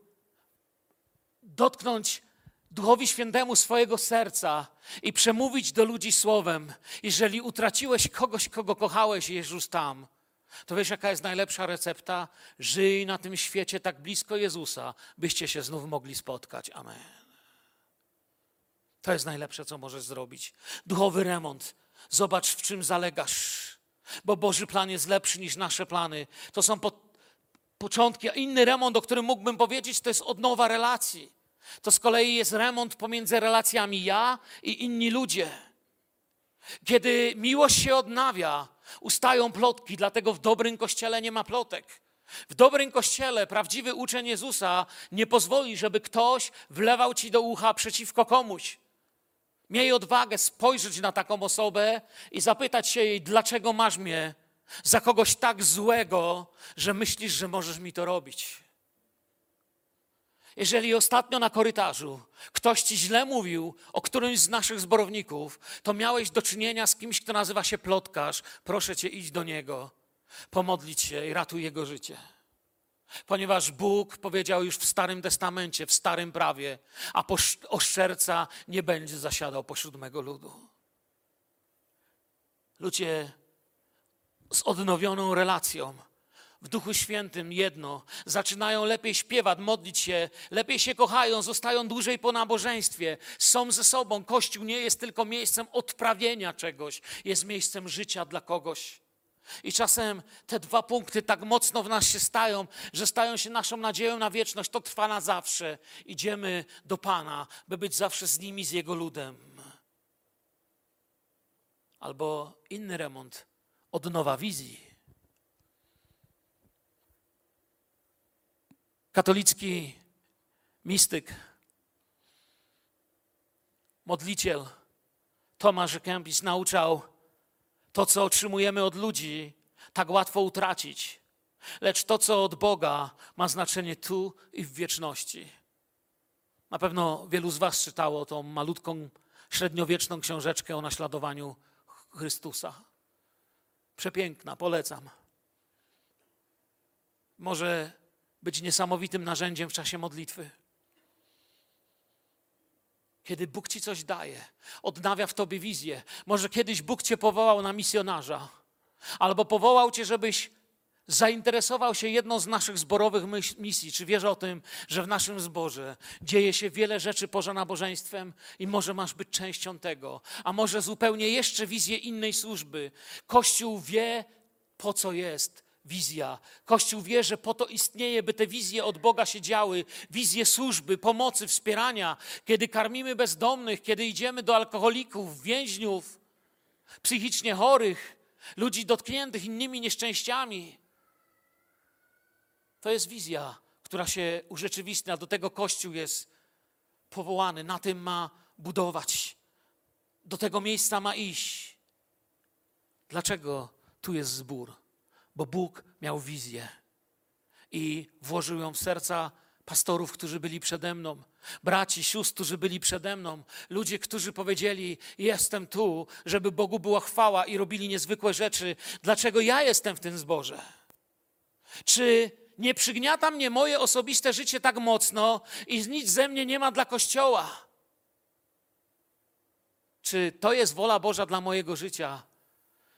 dotknąć Duchowi Świętemu swojego serca i przemówić do ludzi słowem. Jeżeli utraciłeś kogoś, kogo kochałeś, Jezus tam, to wiesz, jaka jest najlepsza recepta? Żyj na tym świecie tak blisko Jezusa, byście się znów mogli spotkać. Amen. To jest najlepsze, co możesz zrobić. Duchowy remont. Zobacz, w czym zalegasz, bo Boży plan jest lepszy niż nasze plany. To są po, początki. A inny remont, o którym mógłbym powiedzieć, to jest odnowa relacji. To z kolei jest remont pomiędzy relacjami ja i inni ludzie. Kiedy miłość się odnawia, ustają plotki, dlatego w dobrym kościele nie ma plotek. W dobrym kościele prawdziwy uczeń Jezusa nie pozwoli, żeby ktoś wlewał ci do ucha przeciwko komuś. Miej odwagę spojrzeć na taką osobę i zapytać się jej, dlaczego masz mnie za kogoś tak złego, że myślisz, że możesz mi to robić. Jeżeli ostatnio na korytarzu ktoś ci źle mówił o którymś z naszych zborowników, to miałeś do czynienia z kimś, kto nazywa się plotkarz, proszę cię, idź do niego, pomodlić się i ratuj jego życie. Ponieważ Bóg powiedział już w Starym Testamencie, w Starym Prawie, a oszczerca nie będzie zasiadał pośród mego ludu. Ludzie z odnowioną relacją, w Duchu Świętym jedno, zaczynają lepiej śpiewać, modlić się, lepiej się kochają, zostają dłużej po nabożeństwie, są ze sobą. Kościół nie jest tylko miejscem odprawienia czegoś, jest miejscem życia dla kogoś. I czasem te dwa punkty tak mocno w nas się stają, że stają się naszą nadzieją na wieczność. To trwa na zawsze. Idziemy do Pana, by być zawsze z nimi, z Jego ludem. Albo inny remont, odnowa wizji. Katolicki mistyk, modliciel Tomasz Kempis nauczał, to, co otrzymujemy od ludzi, tak łatwo utracić, lecz to, co od Boga, ma znaczenie tu i w wieczności. Na pewno wielu z Was czytało tą malutką, średniowieczną książeczkę o naśladowaniu Chrystusa. Przepiękna, polecam. Może być niesamowitym narzędziem w czasie modlitwy. Kiedy Bóg ci coś daje, odnawia w tobie wizję. Może kiedyś Bóg cię powołał na misjonarza, albo powołał cię, żebyś zainteresował się jedną z naszych zborowych misji. Czy wiesz o tym, że w naszym zborze dzieje się wiele rzeczy poza nabożeństwem i może masz być częścią tego, a może zupełnie jeszcze wizję innej służby. Kościół wie, po co jest wizja. Kościół wie, że po to istnieje, by te wizje od Boga się działy, wizje służby, pomocy, wspierania, kiedy karmimy bezdomnych, kiedy idziemy do alkoholików, więźniów, psychicznie chorych, ludzi dotkniętych innymi nieszczęściami. To jest wizja, która się urzeczywistnia. Do tego Kościół jest powołany, na tym ma budować, do tego miejsca ma iść. Dlaczego tu jest zbór? Bo Bóg miał wizję i włożył ją w serca pastorów, którzy byli przede mną, braci, sióstr, którzy byli przede mną, ludzie, którzy powiedzieli: Jestem tu, żeby Bogu była chwała i robili niezwykłe rzeczy. Dlaczego ja jestem w tym zborze? Czy nie przygniata mnie moje osobiste życie tak mocno i nic ze mnie nie ma dla Kościoła? Czy to jest wola Boża dla mojego życia,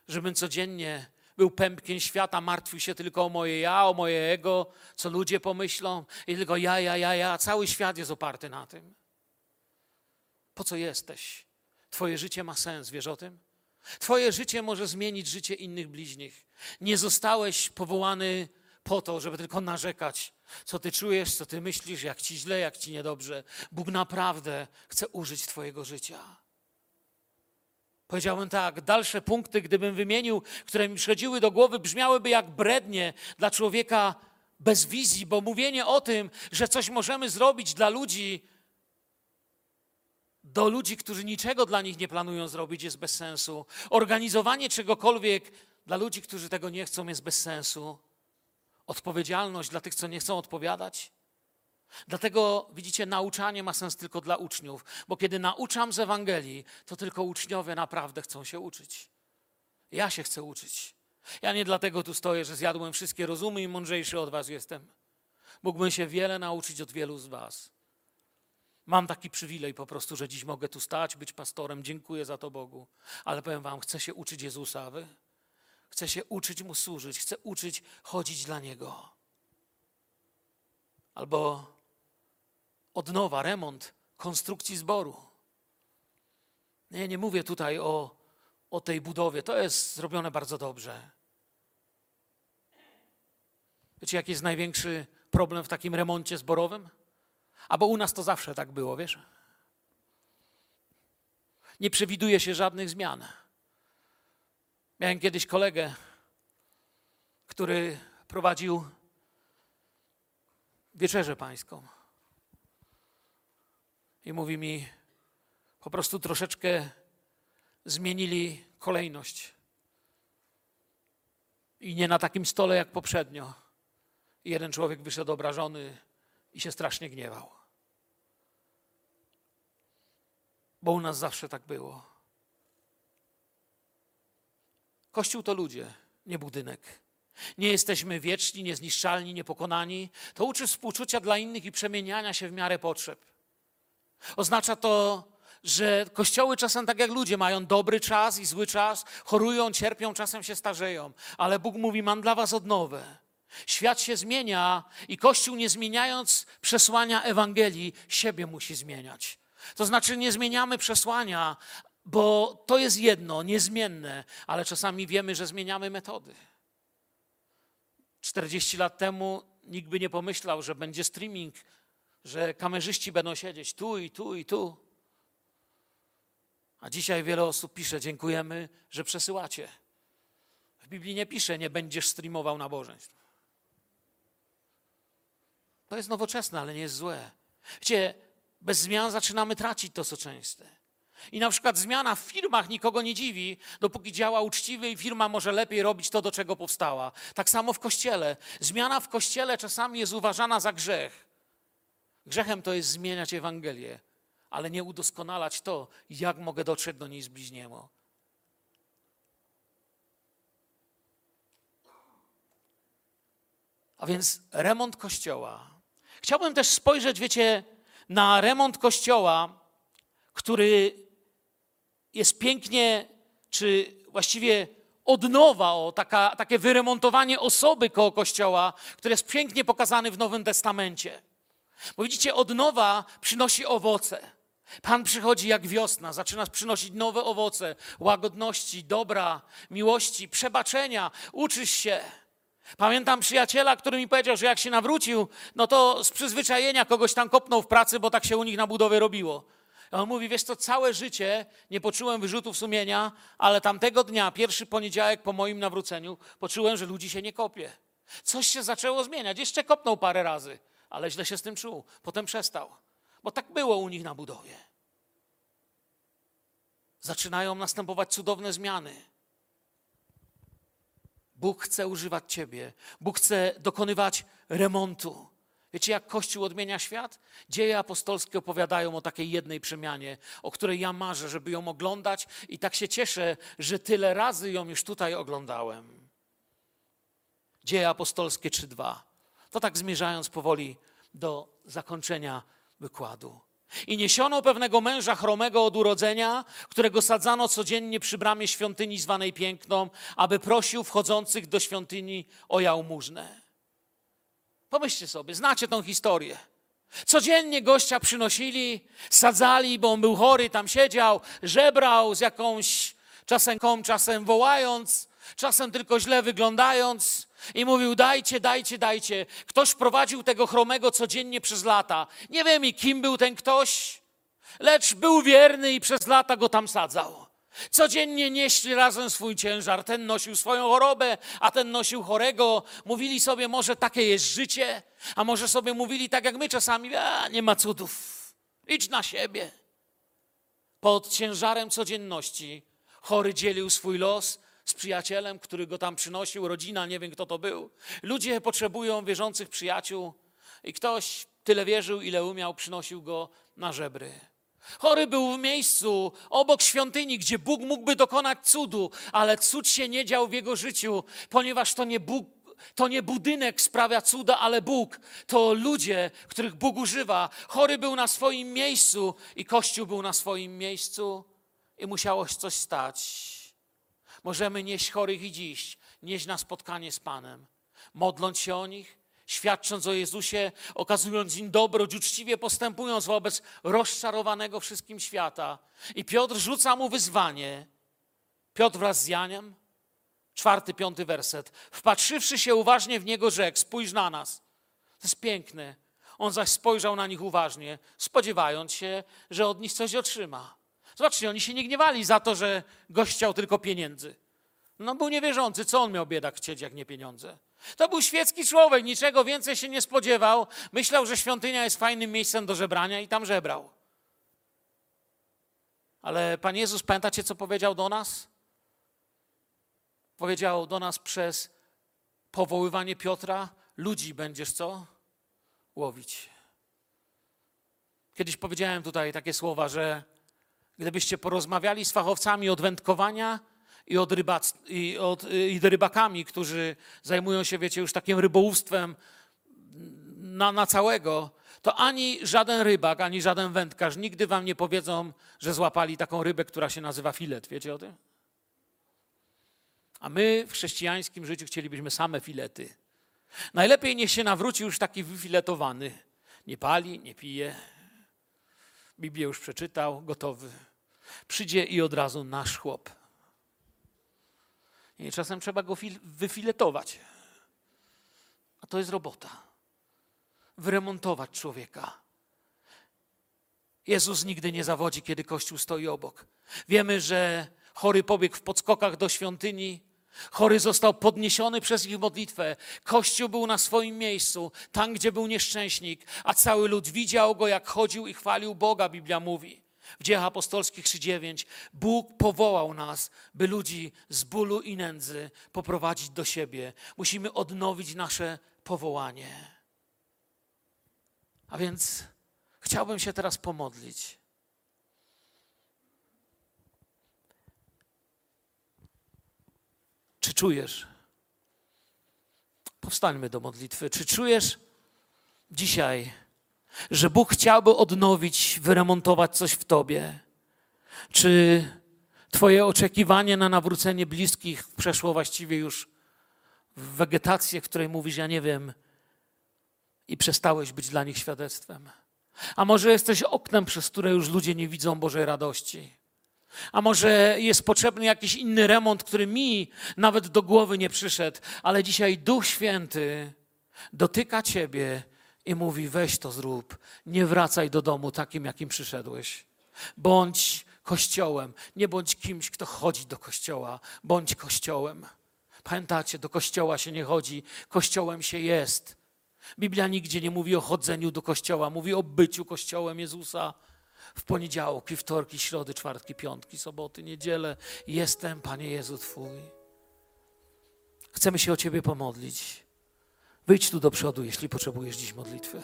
żebym codziennie był pępkiem świata, martwił się tylko o moje ja, o moje ego, co ludzie pomyślą i tylko ja, ja, ja, ja. Cały świat jest oparty na tym. Po co jesteś? Twoje życie ma sens, wiesz o tym? Twoje życie może zmienić życie innych bliźnich. Nie zostałeś powołany po to, żeby tylko narzekać, co ty czujesz, co ty myślisz, jak ci źle, jak ci niedobrze. Bóg naprawdę chce użyć Twojego życia. Powiedziałbym tak, dalsze punkty, gdybym wymienił, które mi przychodziły do głowy, brzmiałyby jak brednie dla człowieka bez wizji, bo mówienie o tym, że coś możemy zrobić dla ludzi, do ludzi, którzy niczego dla nich nie planują zrobić, jest bez sensu. Organizowanie czegokolwiek dla ludzi, którzy tego nie chcą, jest bez sensu. Odpowiedzialność dla tych, co nie chcą odpowiadać, Dlatego widzicie, nauczanie ma sens tylko dla uczniów, bo kiedy nauczam z Ewangelii, to tylko uczniowie naprawdę chcą się uczyć. Ja się chcę uczyć. Ja nie dlatego tu stoję, że zjadłem wszystkie rozumy i mądrzejszy od Was jestem. Mógłbym się wiele nauczyć od wielu z Was. Mam taki przywilej po prostu, że dziś mogę tu stać, być pastorem. Dziękuję za to Bogu. Ale powiem Wam, chcę się uczyć Jezusa, wy? Chcę się uczyć Mu służyć, chcę uczyć chodzić dla Niego. Albo odnowa, remont konstrukcji zboru. Nie, nie mówię tutaj o, o tej budowie. To jest zrobione bardzo dobrze. Wiecie, jaki jest największy problem w takim remoncie zborowym? Albo u nas to zawsze tak było, wiesz? Nie przewiduje się żadnych zmian. Miałem kiedyś kolegę, który prowadził wieczerzę pańską. I mówi mi, po prostu troszeczkę zmienili kolejność. I nie na takim stole jak poprzednio. I jeden człowiek wyszedł obrażony i się strasznie gniewał. Bo u nas zawsze tak było. Kościół to ludzie, nie budynek. Nie jesteśmy wieczni, niezniszczalni, niepokonani. To uczy współczucia dla innych i przemieniania się w miarę potrzeb. Oznacza to, że kościoły czasem tak jak ludzie mają dobry czas i zły czas, chorują, cierpią, czasem się starzeją, ale Bóg mówi: Mam dla was odnowę. Świat się zmienia i Kościół, nie zmieniając przesłania Ewangelii, siebie musi zmieniać. To znaczy, nie zmieniamy przesłania, bo to jest jedno, niezmienne, ale czasami wiemy, że zmieniamy metody. 40 lat temu nikt by nie pomyślał, że będzie streaming, że kamerzyści będą siedzieć tu i tu i tu. A dzisiaj wiele osób pisze: Dziękujemy, że przesyłacie. W Biblii nie pisze: Nie będziesz streamował nabożeństw. To jest nowoczesne, ale nie jest złe. Wiecie, bez zmian zaczynamy tracić to, co częste. I na przykład zmiana w firmach nikogo nie dziwi, dopóki działa uczciwie i firma może lepiej robić to, do czego powstała. Tak samo w kościele. Zmiana w kościele czasami jest uważana za grzech. Grzechem to jest zmieniać Ewangelię, ale nie udoskonalać to, jak mogę dotrzeć do niej z bliźniemu. A więc remont kościoła. Chciałbym też spojrzeć, wiecie, na remont kościoła, który jest pięknie, czy właściwie odnowa, o, taka, takie wyremontowanie osoby koło kościoła, które jest pięknie pokazane w Nowym Testamencie. Bo widzicie, odnowa przynosi owoce. Pan przychodzi jak wiosna, zaczyna przynosić nowe owoce łagodności, dobra, miłości, przebaczenia. Uczysz się. Pamiętam przyjaciela, który mi powiedział, że jak się nawrócił, no to z przyzwyczajenia kogoś tam kopnął w pracy, bo tak się u nich na budowie robiło. A on mówi, wiesz co, całe życie nie poczułem wyrzutów sumienia, ale tamtego dnia, pierwszy poniedziałek po moim nawróceniu, poczułem, że ludzi się nie kopie. Coś się zaczęło zmieniać. Jeszcze kopnął parę razy, ale źle się z tym czuł. Potem przestał, bo tak było u nich na budowie. Zaczynają następować cudowne zmiany. Bóg chce używać Ciebie. Bóg chce dokonywać remontu. Wiecie, jak Kościół odmienia świat? Dzieje apostolskie opowiadają o takiej jednej przemianie, o której ja marzę, żeby ją oglądać i tak się cieszę, że tyle razy ją już tutaj oglądałem. Dzieje apostolskie 3.2. To tak zmierzając powoli do zakończenia wykładu. I niesiono pewnego męża chromego od urodzenia, którego sadzano codziennie przy bramie świątyni zwanej Piękną, aby prosił wchodzących do świątyni o jałmużnę. Pomyślcie sobie, znacie tą historię. Codziennie gościa przynosili, sadzali, bo on był chory, tam siedział, żebrał z jakąś czasem kom, czasem wołając, czasem tylko źle wyglądając i mówił: Dajcie, dajcie, dajcie. Ktoś prowadził tego chromego codziennie przez lata. Nie wiem i kim był ten ktoś, lecz był wierny i przez lata go tam sadzał. Codziennie nieśli razem swój ciężar. Ten nosił swoją chorobę, a ten nosił chorego. Mówili sobie, może takie jest życie, a może sobie mówili tak jak my czasami, a nie ma cudów, idź na siebie. Pod ciężarem codzienności chory dzielił swój los z przyjacielem, który go tam przynosił, rodzina, nie wiem kto to był. Ludzie potrzebują wierzących przyjaciół i ktoś tyle wierzył, ile umiał, przynosił go na żebry. Chory był w miejscu obok świątyni, gdzie Bóg mógłby dokonać cudu, ale cud się nie dział w jego życiu, ponieważ to nie Bóg, to nie budynek sprawia cuda, ale Bóg. To ludzie, których Bóg używa. Chory był na swoim miejscu i Kościół był na swoim miejscu i musiało coś stać. Możemy nieść chorych i dziś, nieść na spotkanie z Panem, modląc się o nich, świadcząc o Jezusie, okazując im dobroć, uczciwie postępując wobec rozczarowanego wszystkim świata. I Piotr rzuca mu wyzwanie. Piotr wraz z Janiem, czwarty, piąty werset. Wpatrzywszy się uważnie w niego, rzekł: Spójrz na nas. To jest piękne. On zaś spojrzał na nich uważnie, spodziewając się, że od nich coś otrzyma. Zobaczcie, oni się nie gniewali za to, że gość chciał tylko pieniędzy. No był niewierzący, co on miał biedak chcieć, jak nie pieniądze? To był świecki człowiek, niczego więcej się nie spodziewał. Myślał, że świątynia jest fajnym miejscem do żebrania i tam żebrał. Ale Pan Jezus, pamiętacie, co powiedział do nas? Powiedział do nas przez powoływanie Piotra, ludzi będziesz co? Łowić. Kiedyś powiedziałem tutaj takie słowa, że gdybyście porozmawiali z fachowcami od wędkowania i, od i, od, i rybakami, którzy zajmują się, wiecie, już takim rybołówstwem na, na całego, to ani żaden rybak, ani żaden wędkarz nigdy wam nie powiedzą, że złapali taką rybę, która się nazywa filet. Wiecie o tym? A my w chrześcijańskim życiu chcielibyśmy same filety. Najlepiej niech się nawróci już taki wyfiletowany. Nie pali, nie pije. Biblię już przeczytał, gotowy. Przyjdzie i od razu nasz chłop. I czasem trzeba go fil- wyfiletować. A to jest robota. Wyremontować człowieka. Jezus nigdy nie zawodzi, kiedy Kościół stoi obok. Wiemy, że chory pobiegł w podskokach do świątyni, chory został podniesiony przez ich modlitwę. Kościół był na swoim miejscu, tam, gdzie był nieszczęśnik, a cały lud widział go, jak chodził i chwalił Boga, Biblia mówi. W dziejach apostolskich 3:9 Bóg powołał nas, by ludzi z bólu i nędzy poprowadzić do siebie. Musimy odnowić nasze powołanie. A więc chciałbym się teraz pomodlić. Czy czujesz? Powstańmy do modlitwy. Czy czujesz dzisiaj, że Bóg chciałby odnowić, wyremontować coś w tobie? Czy Twoje oczekiwanie na nawrócenie bliskich przeszło właściwie już w wegetację, w której mówisz, ja nie wiem, i przestałeś być dla nich świadectwem? A może jesteś oknem, przez które już ludzie nie widzą Bożej radości? A może jest potrzebny jakiś inny remont, który mi nawet do głowy nie przyszedł, ale dzisiaj Duch Święty dotyka ciebie i mówi: weź to zrób, nie wracaj do domu takim, jakim przyszedłeś. Bądź kościołem, nie bądź kimś, kto chodzi do kościoła, bądź kościołem. Pamiętacie, do kościoła się nie chodzi, kościołem się jest. Biblia nigdzie nie mówi o chodzeniu do kościoła, mówi o byciu kościołem Jezusa w poniedziałki, wtorki, środy, czwartki, piątki, soboty, niedzielę. Jestem, Panie Jezu Twój. Chcemy się o Ciebie pomodlić. Wyjdź tu do przodu, jeśli potrzebujesz dziś modlitwy.